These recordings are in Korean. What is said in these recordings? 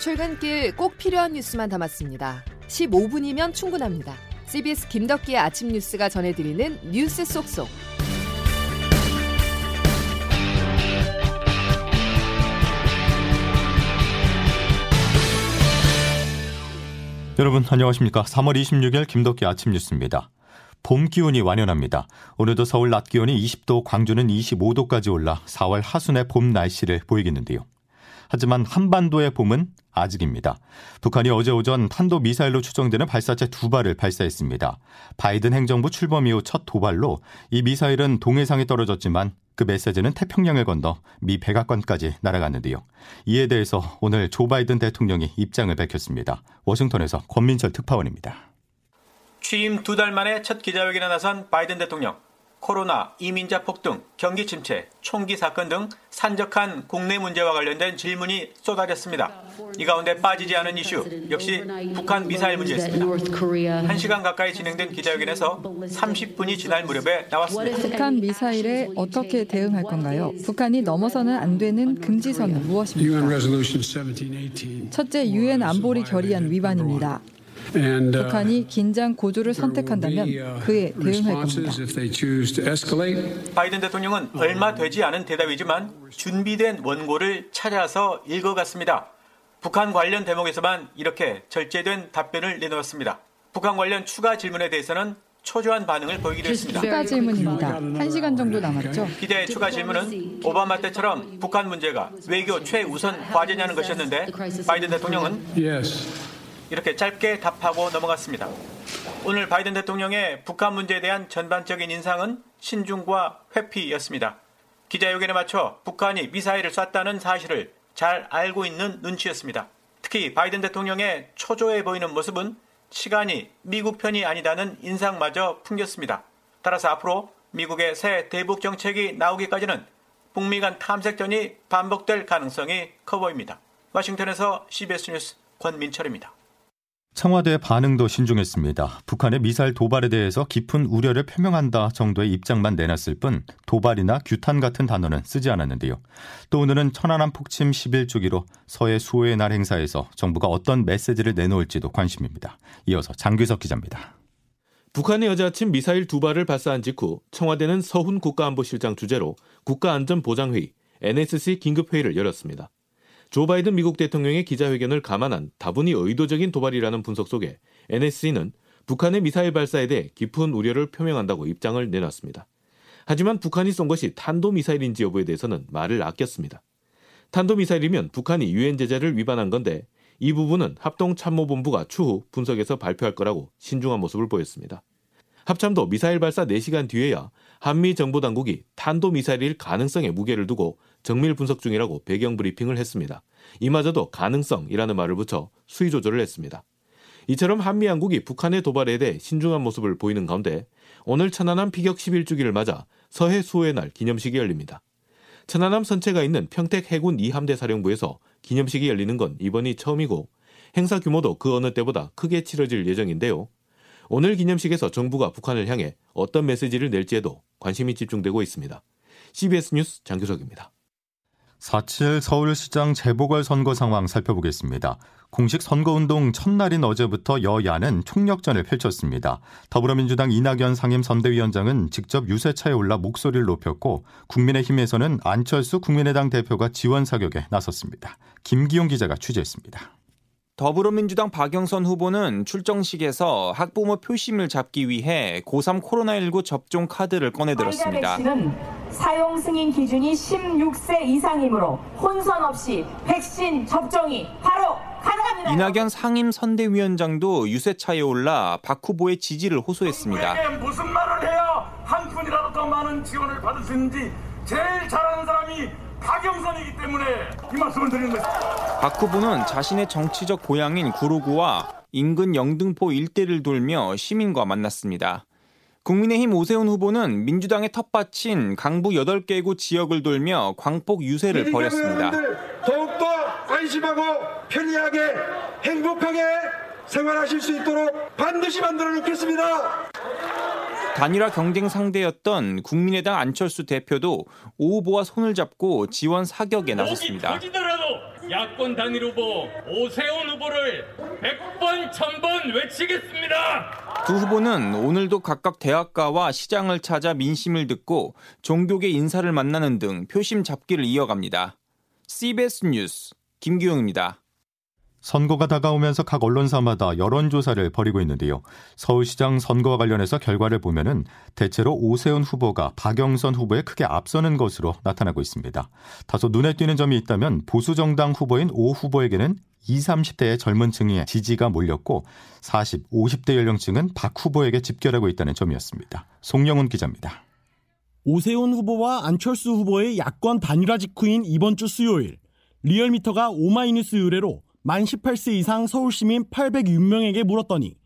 출근길 꼭 필요한 뉴스만 담았습니다. 15분이면 충분합니다. CBS 김덕기의 아침 뉴스가 전해드리는 뉴스 속속. 여러분 안녕하십니까? 3월 26일 김덕기 아침 뉴스입니다. 봄 기온이 완연합니다. 오늘도 서울 낮 기온이 20도, 광주는 25도까지 올라 4월 하순의 봄 날씨를 보이겠는데요. 하지만 한반도의 봄은 아직입니다. 북한이 어제 오전 탄도 미사일로 추정되는 발사체 두 발을 발사했습니다. 바이든 행정부 출범 이후 첫 도발로 이 미사일은 동해상에 떨어졌지만 그 메시지는 태평양을 건너 미 백악관까지 날아갔는데요. 이에 대해서 오늘 조 바이든 대통령이 입장을 밝혔습니다. 워싱턴에서 권민철 특파원입니다. 취임 두 달 만에 첫 기자회견에 나선 바이든 대통령. 코로나, 이민자 폭등, 경기 침체, 총기 사건 등 산적한 국내 문제와 관련된 질문이 쏟아졌습니다. 이 가운데 빠지지 않은 이슈 역시 북한 미사일 문제였습니다. 1시간 가까이 진행된 기자회견에서 30분이 지날 무렵에 나왔습니다. 북한 미사일에 어떻게 대응할 건가요? 북한이 넘어서는 안 되는 금지선은 무엇입니까? 첫째, 유엔 안보리 결의안 위반입니다. 북한이 긴장 고조를 선택한다면 그에 대응할 겁니다. 바이든 대통령은 얼마 되지 않은 대답이지만 준비된 원고를 찾아서 읽어갔습니다. 북한 관련 대목에서만 이렇게 절제된 답변을 내놓았습니다. 북한 관련 추가 질문에 대해서는 초조한 반응을 보이기도 했습니다. 추가 질문입니다. 한 시간 정도 남았죠. 기대의 추가 질문은 오바마 때처럼 북한 문제가 외교 최우선 과제냐는 것이었는데 바이든 대통령은 이렇게 짧게 답하고 넘어갔습니다. 오늘 바이든 대통령의 북한 문제에 대한 전반적인 인상은 신중과 회피였습니다. 기자회견에 맞춰 북한이 미사일을 쐈다는 사실을 잘 알고 있는 눈치였습니다. 특히 바이든 대통령의 초조해 보이는 모습은 시간이 미국 편이 아니다는 인상마저 풍겼습니다. 따라서 앞으로 미국의 새 대북 정책이 나오기까지는 북미 간 탐색전이 반복될 가능성이 커 보입니다. 워싱턴에서 CBS 뉴스 권민철입니다. 청와대의 반응도 신중했습니다. 북한의 미사일 도발에 대해서 깊은 우려를 표명한다 정도의 입장만 내놨을 뿐 도발이나 규탄 같은 단어는 쓰지 않았는데요. 또 오늘은 천안함 폭침 11주기로 서해 수호의 날 행사에서 정부가 어떤 메시지를 내놓을지도 관심입니다. 이어서 장규석 기자입니다. 북한이 어제 아침 미사일 두 발을 발사한 직후 청와대는 서훈 국가안보실장 주재로 국가안전보장회의 NSC 긴급회의를 열었습니다. 조 바이든 미국 대통령의 기자회견을 감안한 다분히 의도적인 도발이라는 분석 속에 NSC는 북한의 미사일 발사에 대해 깊은 우려를 표명한다고 입장을 내놨습니다. 하지만 북한이 쏜 것이 탄도미사일인지 여부에 대해서는 말을 아꼈습니다. 탄도미사일이면 북한이 유엔 제재를 위반한 건데 이 부분은 합동참모본부가 추후 분석해서 발표할 거라고 신중한 모습을 보였습니다. 합참도 미사일 발사 4시간 뒤에야 한미 정보 당국이 탄도미사일일 가능성에 무게를 두고 정밀 분석 중이라고 배경 브리핑을 했습니다. 이마저도 가능성이라는 말을 붙여 수위 조절을 했습니다. 이처럼 한미 양국이 북한의 도발에 대해 신중한 모습을 보이는 가운데 오늘 천안함 피격 11주기를 맞아 서해 수호의 날 기념식이 열립니다. 천안함 선체가 있는 평택 해군 2함대 사령부에서 기념식이 열리는 건 이번이 처음이고 행사 규모도 그 어느 때보다 크게 치러질 예정인데요. 오늘 기념식에서 정부가 북한을 향해 어떤 메시지를 낼지에도 관심이 집중되고 있습니다. CBS 뉴스 장규석입니다. 4.7 서울시장 재보궐선거 상황 살펴보겠습니다. 공식 선거운동 첫날인 어제부터 여야는 총력전을 펼쳤습니다. 더불어민주당 이낙연 상임선대위원장은 직접 유세차에 올라 목소리를 높였고 국민의힘에서는 안철수 국민의당 대표가 지원 사격에 나섰습니다. 김기용 기자가 취재했습니다. 더불어민주당 박영선 후보는 출정식에서 학부모 표심을 잡기 위해 고3 코로나19 접종 카드를 꺼내들었습니다. 사용 승인 기준이 16세 이상이므로 혼선 없이 백신 접종이 바로 가능합니다. 이낙연 상임 선대위원장도 유세차에 올라 박 후보의 지지를 호소했습니다. 무슨 말을 해야 한 푼이라도 더 많은 지원을 받을 수 있는지 제일 잘하는 사람이 박영선이기 때문에 이 말씀을 드리는 것입니다. 박 후보는 자신의 정치적 고향인 구로구와 인근 영등포 일대를 돌며 시민과 만났습니다. 국민의힘 오세훈 후보는 민주당의 텃밭인 강북 8개 구 지역을 돌며 광폭 유세를 벌였습니다. 더욱더 안심하고 편리하게 행복하게 생활하실 수 있도록 반드시 만들어 놓겠습니다. 단일화 경쟁 상대였던 국민의당 안철수 대표도 오 후보와 손을 잡고 지원 사격에 나섰습니다. 야권 단일 후보 오세훈 후보를 100번 1000번 외치겠습니다. 두 후보는 오늘도 각각 대학가와 시장을 찾아 민심을 듣고 종교계 인사를 만나는 등 표심 잡기를 이어갑니다. CBS 뉴스 김규영입니다. 선거가 다가오면서 각 언론사마다 여론조사를 벌이고 있는데요. 서울시장 선거와 관련해서 결과를 보면은 대체로 오세훈 후보가 박영선 후보에 크게 앞서는 것으로 나타나고 있습니다. 다소 눈에 띄는 점이 있다면 보수정당 후보인 오 후보에게는 20, 30대의 젊은 층의 지지가 몰렸고 40, 50대 연령층은 박 후보에게 집결하고 있다는 점이었습니다. 송영훈 기자입니다. 오세훈 후보와 안철수 후보의 야권 단일화 직후인 이번 주 수요일 리얼미터가 오마이뉴스 의뢰로 만 18세 이상 서울시민 806명에게 물었더니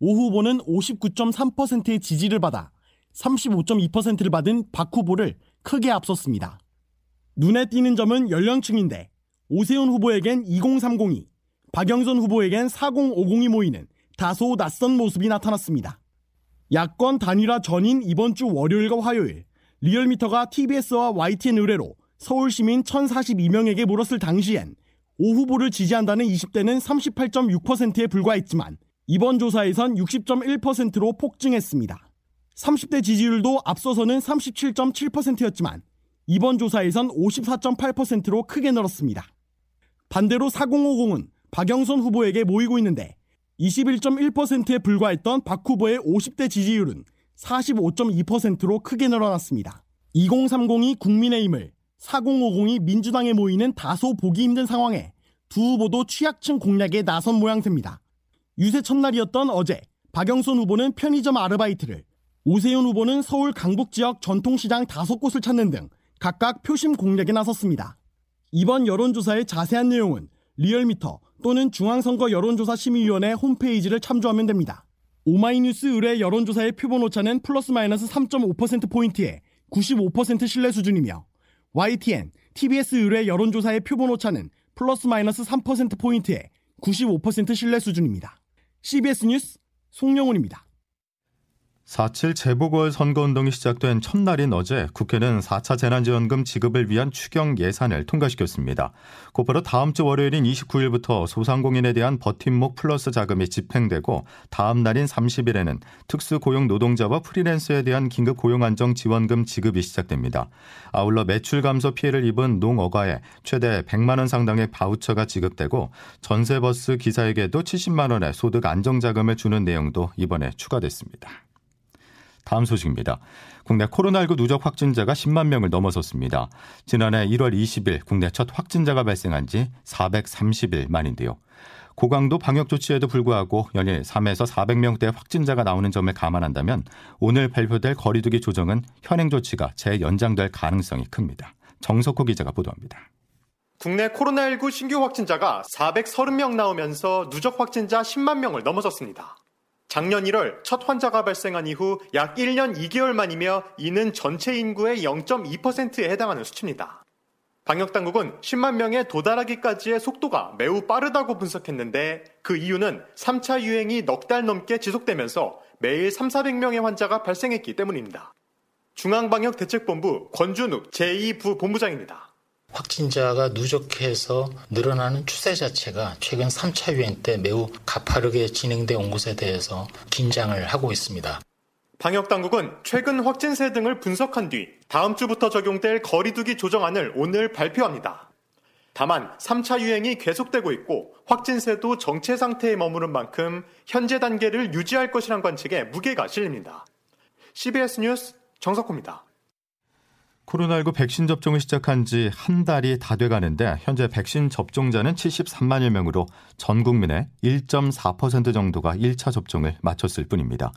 오 후보는 59.3%의 지지를 받아 35.2%를 받은 박 후보를 크게 앞섰습니다. 눈에 띄는 점은 연령층인데 오세훈 후보에겐 2030이, 박영선 후보에겐 4050이 모이는 다소 낯선 모습이 나타났습니다. 야권 단일화 전인 이번 주 월요일과 화요일 리얼미터가 TBS와 YTN 의뢰로 서울시민 1042명에게 물었을 당시엔 오 후보를 지지한다는 20대는 38.6%에 불과했지만 이번 조사에선 60.1%로 폭증했습니다. 30대 지지율도 앞서서는 37.7%였지만 이번 조사에선 54.8%로 크게 늘었습니다. 반대로 4050은 박영선 후보에게 모이고 있는데 21.1%에 불과했던 박 후보의 50대 지지율은 45.2%로 크게 늘어났습니다. 2030이 국민의힘을 4050이 민주당에 모이는 다소 보기 힘든 상황에 두 후보도 취약층 공략에 나선 모양새입니다. 유세 첫날이었던 어제 박영선 후보는 편의점 아르바이트를 오세훈 후보는 서울 강북 지역 전통시장 다섯 곳을 찾는 등 각각 표심 공략에 나섰습니다. 이번 여론조사의 자세한 내용은 리얼미터 또는 중앙선거 여론조사 심의위원회 홈페이지를 참조하면 됩니다. 오마이뉴스 의뢰 여론조사의 표본 오차는 플러스 마이너스 3.5%포인트에 95% 신뢰 수준이며 YTN, TBS 의뢰 여론조사의 표본 오차는 플러스 마이너스 3%포인트에 95% 신뢰 수준입니다. CBS 뉴스 송영훈입니다. 4.7 재보궐선거운동이 시작된 첫날인 어제 국회는 4차 재난지원금 지급을 위한 추경 예산을 통과시켰습니다. 곧바로 다음 주 월요일인 29일부터 소상공인에 대한 버팀목 플러스 자금이 집행되고 다음 날인 30일에는 특수고용 노동자와 프리랜서에 대한 긴급 고용안정 지원금 지급이 시작됩니다. 아울러 매출 감소 피해를 입은 농어가에 최대 100만 원 상당의 바우처가 지급되고 전세버스 기사에게도 70만 원의 소득 안정자금을 주는 내용도 이번에 추가됐습니다. 다음 소식입니다. 국내 코로나19 누적 확진자가 10만 명을 넘어섰습니다. 지난해 1월 20일 국내 첫 확진자가 발생한 지 430일 만인데요. 고강도 방역 조치에도 불구하고 연일 3에서 400명대 확진자가 나오는 점을 감안한다면 오늘 발표될 거리두기 조정은 현행 조치가 재연장될 가능성이 큽니다. 정석호 기자가 보도합니다. 국내 코로나19 신규 확진자가 430명 나오면서 누적 확진자 10만 명을 넘어섰습니다. 작년 1월 첫 환자가 발생한 이후 약 1년 2개월 만이며 이는 전체 인구의 0.2%에 해당하는 수치입니다. 방역당국은 10만 명에 도달하기까지의 속도가 매우 빠르다고 분석했는데 그 이유는 3차 유행이 넉 달 넘게 지속되면서 매일 3, 400명의 환자가 발생했기 때문입니다. 중앙방역대책본부 권준욱 제2부 본부장입니다. 확진자가 누적해서 늘어나는 추세 자체가 최근 3차 유행 때 매우 가파르게 진행돼 온 것에 대해서 긴장을 하고 있습니다. 방역 당국은 최근 확진세 등을 분석한 뒤 다음 주부터 적용될 거리두기 조정안을 오늘 발표합니다. 다만 3차 유행이 계속되고 있고 확진세도 정체 상태에 머무른 만큼 현재 단계를 유지할 것이란 관측에 무게가 실립니다. CBS 뉴스 정석호입니다. 코로나19 백신 접종을 시작한 지 한 달이 다 돼가는데 현재 백신 접종자는 73만여 명으로 전 국민의 1.4% 정도가 1차 접종을 마쳤을 뿐입니다.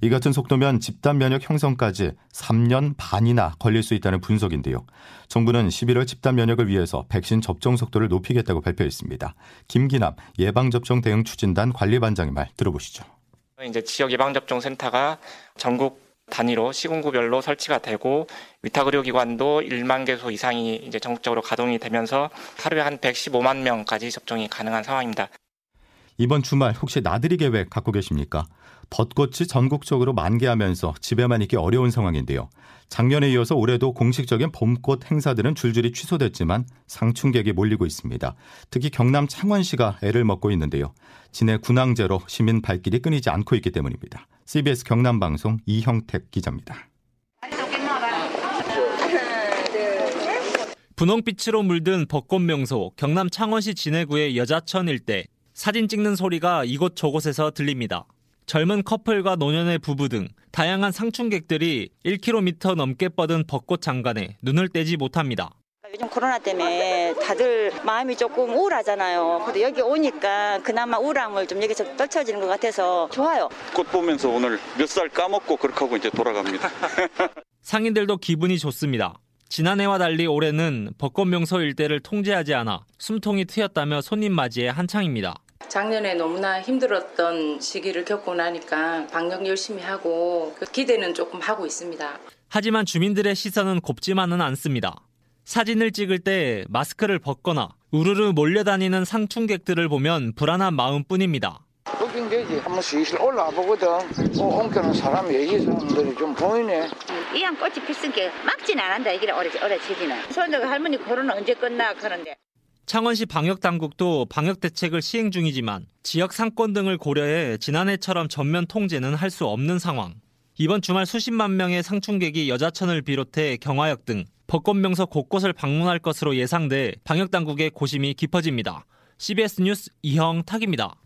이 같은 속도면 집단 면역 형성까지 3년 반이나 걸릴 수 있다는 분석인데요. 정부는 11월 집단 면역을 위해서 백신 접종 속도를 높이겠다고 발표했습니다. 김기남 예방접종 대응 추진단 관리반장의 말 들어보시죠. 이제 지역 예방접종 센터가 전국 단위로 시군구별로 설치가 되고 위탁 의료기관도 1만 개소 이상이 이제 전국적으로 가동이 되면서 하루에 한 115만 명까지 접종이 가능한 상황입니다. 이번 주말 혹시 나들이 계획 갖고 계십니까? 벚꽃이 전국적으로 만개하면서 집에만 있기 어려운 상황인데요. 작년에 이어서 올해도 공식적인 봄꽃 행사들은 줄줄이 취소됐지만 상충객이 몰리고 있습니다. 특히 경남 창원시가 애를 먹고 있는데요. 진해 군항제로 시민 발길이 끊이지 않고 있기 때문입니다. CBS 경남방송 이형택 기자입니다. 분홍빛으로 물든 벚꽃 명소 경남 창원시 진해구의 여자천 일대 사진 찍는 소리가 이곳 저곳에서 들립니다. 젊은 커플과 노년의 부부 등 다양한 상충객들이 1km 넘게 뻗은 벚꽃 장관에 눈을 떼지 못합니다. 요즘 코로나 때문에 다들 마음이 조금 우울하잖아요. 근데 여기 오니까 그나마 우울함을 좀 여기서 떨쳐지는 것 같아서 좋아요. 꽃 보면서 오늘 몇 살 까먹고 그렇게 하고 이제 돌아갑니다. 상인들도 기분이 좋습니다. 지난해와 달리 올해는 벚꽃 명소 일대를 통제하지 않아 숨통이 트였다며 손님 맞이에 한창입니다. 작년에 너무나 힘들었던 시기를 겪고 나니까 방역 열심히 하고 그 기대는 조금 하고 있습니다. 하지만 주민들의 시선은 곱지만은 않습니다. 사진을 찍을 때 마스크를 벗거나 우르르 몰려다니는 상충객들을 보면 불안한 마음뿐입니다. 되지. 한번 슬슬 올라와 보거든. 어, 옮겨놓은 사람 얘기 사람들이 좀 보이네. 이양 꽃이 피었으니까 막진 않는다. 이게 오래, 오래 지지는. 손자가 할머니 코로나 언제 끝나? 그런데. 창원시 방역 당국도 방역 대책을 시행 중이지만 지역 상권 등을 고려해 지난해처럼 전면 통제는 할 수 없는 상황. 이번 주말 수십만 명의 상충객이 여자천을 비롯해 경화역 등 벚꽃 명소 곳곳을 방문할 것으로 예상돼 방역당국의 고심이 깊어집니다. CBS 뉴스 이형 탁입니다.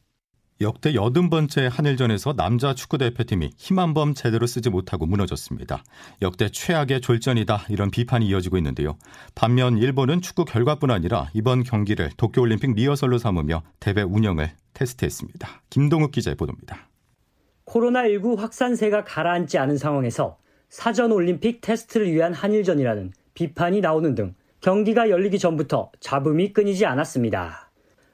역대 여든 번째 한일전에서 남자 축구 대표팀이 힘한번 제대로 쓰지 못하고 무너졌습니다. 역대 최악의 졸전이다 이런 비판이 이어지고 있는데요. 반면 일본은 축구 결과뿐 아니라 이번 경기를 도쿄올림픽 리허설로 삼으며 대회 운영을 테스트했습니다. 김동욱 기자의 보도입니다. 코로나19 확산세가 가라앉지 않은 상황에서 사전 올림픽 테스트를 위한 한일전이라는 비판이 나오는 등 경기가 열리기 전부터 잡음이 끊이지 않았습니다.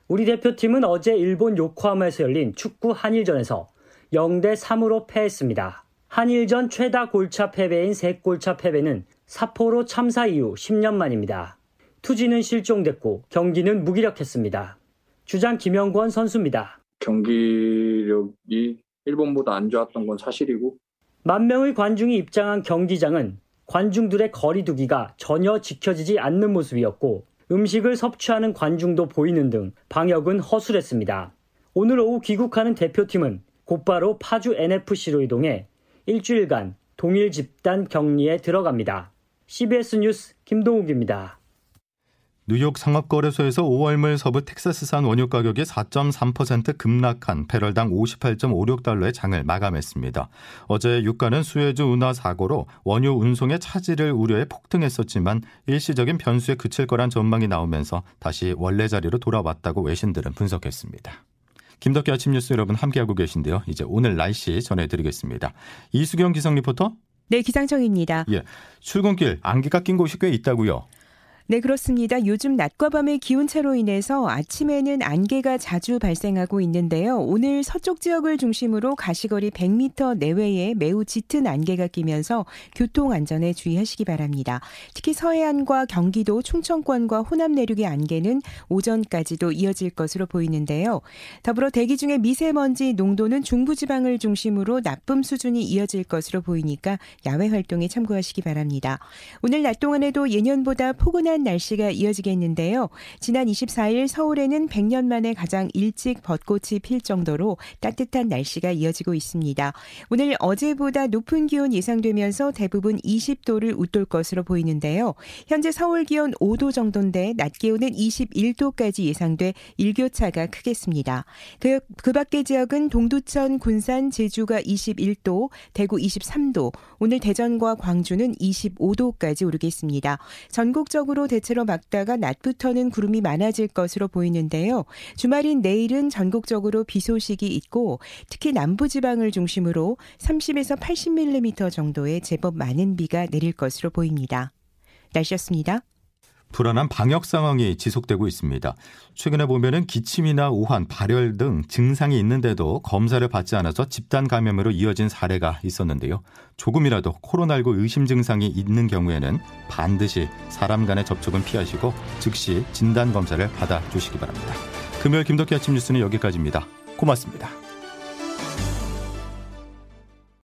우리 대표팀은 어제 일본 요코하마에서 열린 축구 한일전에서 0대 3으로 패했습니다. 한일전 최다 골차 패배인 3골차 패배는 사포로 참사 이후 10년 만입니다. 투지는 실종됐고 경기는 무기력했습니다. 주장 김영권 선수입니다. 경기력이 일본보다 안 좋았던 건 사실이고 만 명의 관중이 입장한 경기장은 관중들의 거리두기가 전혀 지켜지지 않는 모습이었고 음식을 섭취하는 관중도 보이는 등 방역은 허술했습니다. 오늘 오후 귀국하는 대표팀은 곧바로 파주 NFC로 이동해 일주일간 동일 집단 격리에 들어갑니다. CBS 뉴스 김동욱입니다. 뉴욕 상업거래소에서 5월물 서부 텍사스산 원유 가격이 4.3% 급락한 배럴당 58.56달러의 장을 마감했습니다. 어제 유가는 수혜주 운하 사고로 원유 운송의 차질을 우려해 폭등했었지만 일시적인 변수에 그칠 거란 전망이 나오면서 다시 원래 자리로 돌아왔다고 외신들은 분석했습니다. 김덕기 아침 뉴스 여러분 함께하고 계신데요. 이제 오늘 날씨 전해드리겠습니다. 이수경 기상 리포터. 네, 기상청입니다. 예, 출근길 안개가 낀 곳이 꽤 있다고요. 네, 그렇습니다. 요즘 낮과 밤의 기온차로 인해서 아침에는 안개가 자주 발생하고 있는데요. 오늘 서쪽 지역을 중심으로 가시거리 100m 내외에 매우 짙은 안개가 끼면서 교통 안전에 주의하시기 바랍니다. 특히 서해안과 경기도 충청권과 호남 내륙의 안개는 오전까지도 이어질 것으로 보이는데요. 더불어 대기 중에 미세먼지 농도는 중부지방을 중심으로 나쁨 수준이 이어질 것으로 보이니까 야외 활동에 참고하시기 바랍니다. 오늘 낮 동안에도 예년보다 포근한 따뜻한 날씨가 이어지겠는데요. 지난 24일 서울에는 100년 만에 가장 일찍 벚꽃이 필 정도로 따뜻한 날씨가 이어지고 있습니다. 오늘 어제보다 높은 기온 예상되면서 대부분 20도를 웃돌 것으로 보이는데요. 현재 서울 기온 5도 정도인데 낮 기온은 21도까지 예상돼 일교차가 크겠습니다. 그, 그 밖의 지역은 동두천, 군산, 제주가 21도, 대구 23도, 오늘 대전과 광주는 25도까지 오르겠습니다. 전국적으로 대체로 막다가 낮부터는 구름이 많아질 것으로 보이는데요. 주말인 내일은 전국적으로 비 소식이 있고 특히 남부 지방을 중심으로 30에서 80mm 정도의 제법 많은 비가 내릴 것으로 보입니다. 날씨였습니다. 불안한 방역 상황이 지속되고 있습니다. 최근에 보면은 기침이나 오한, 발열 등 증상이 있는데도 검사를 받지 않아서 집단 감염으로 이어진 사례가 있었는데요. 조금이라도 코로나19 의심 증상이 있는 경우에는 반드시 사람 간의 접촉은 피하시고 즉시 진단 검사를 받아 주시기 바랍니다. 금요일 김덕기 아침 뉴스는 여기까지입니다. 고맙습니다.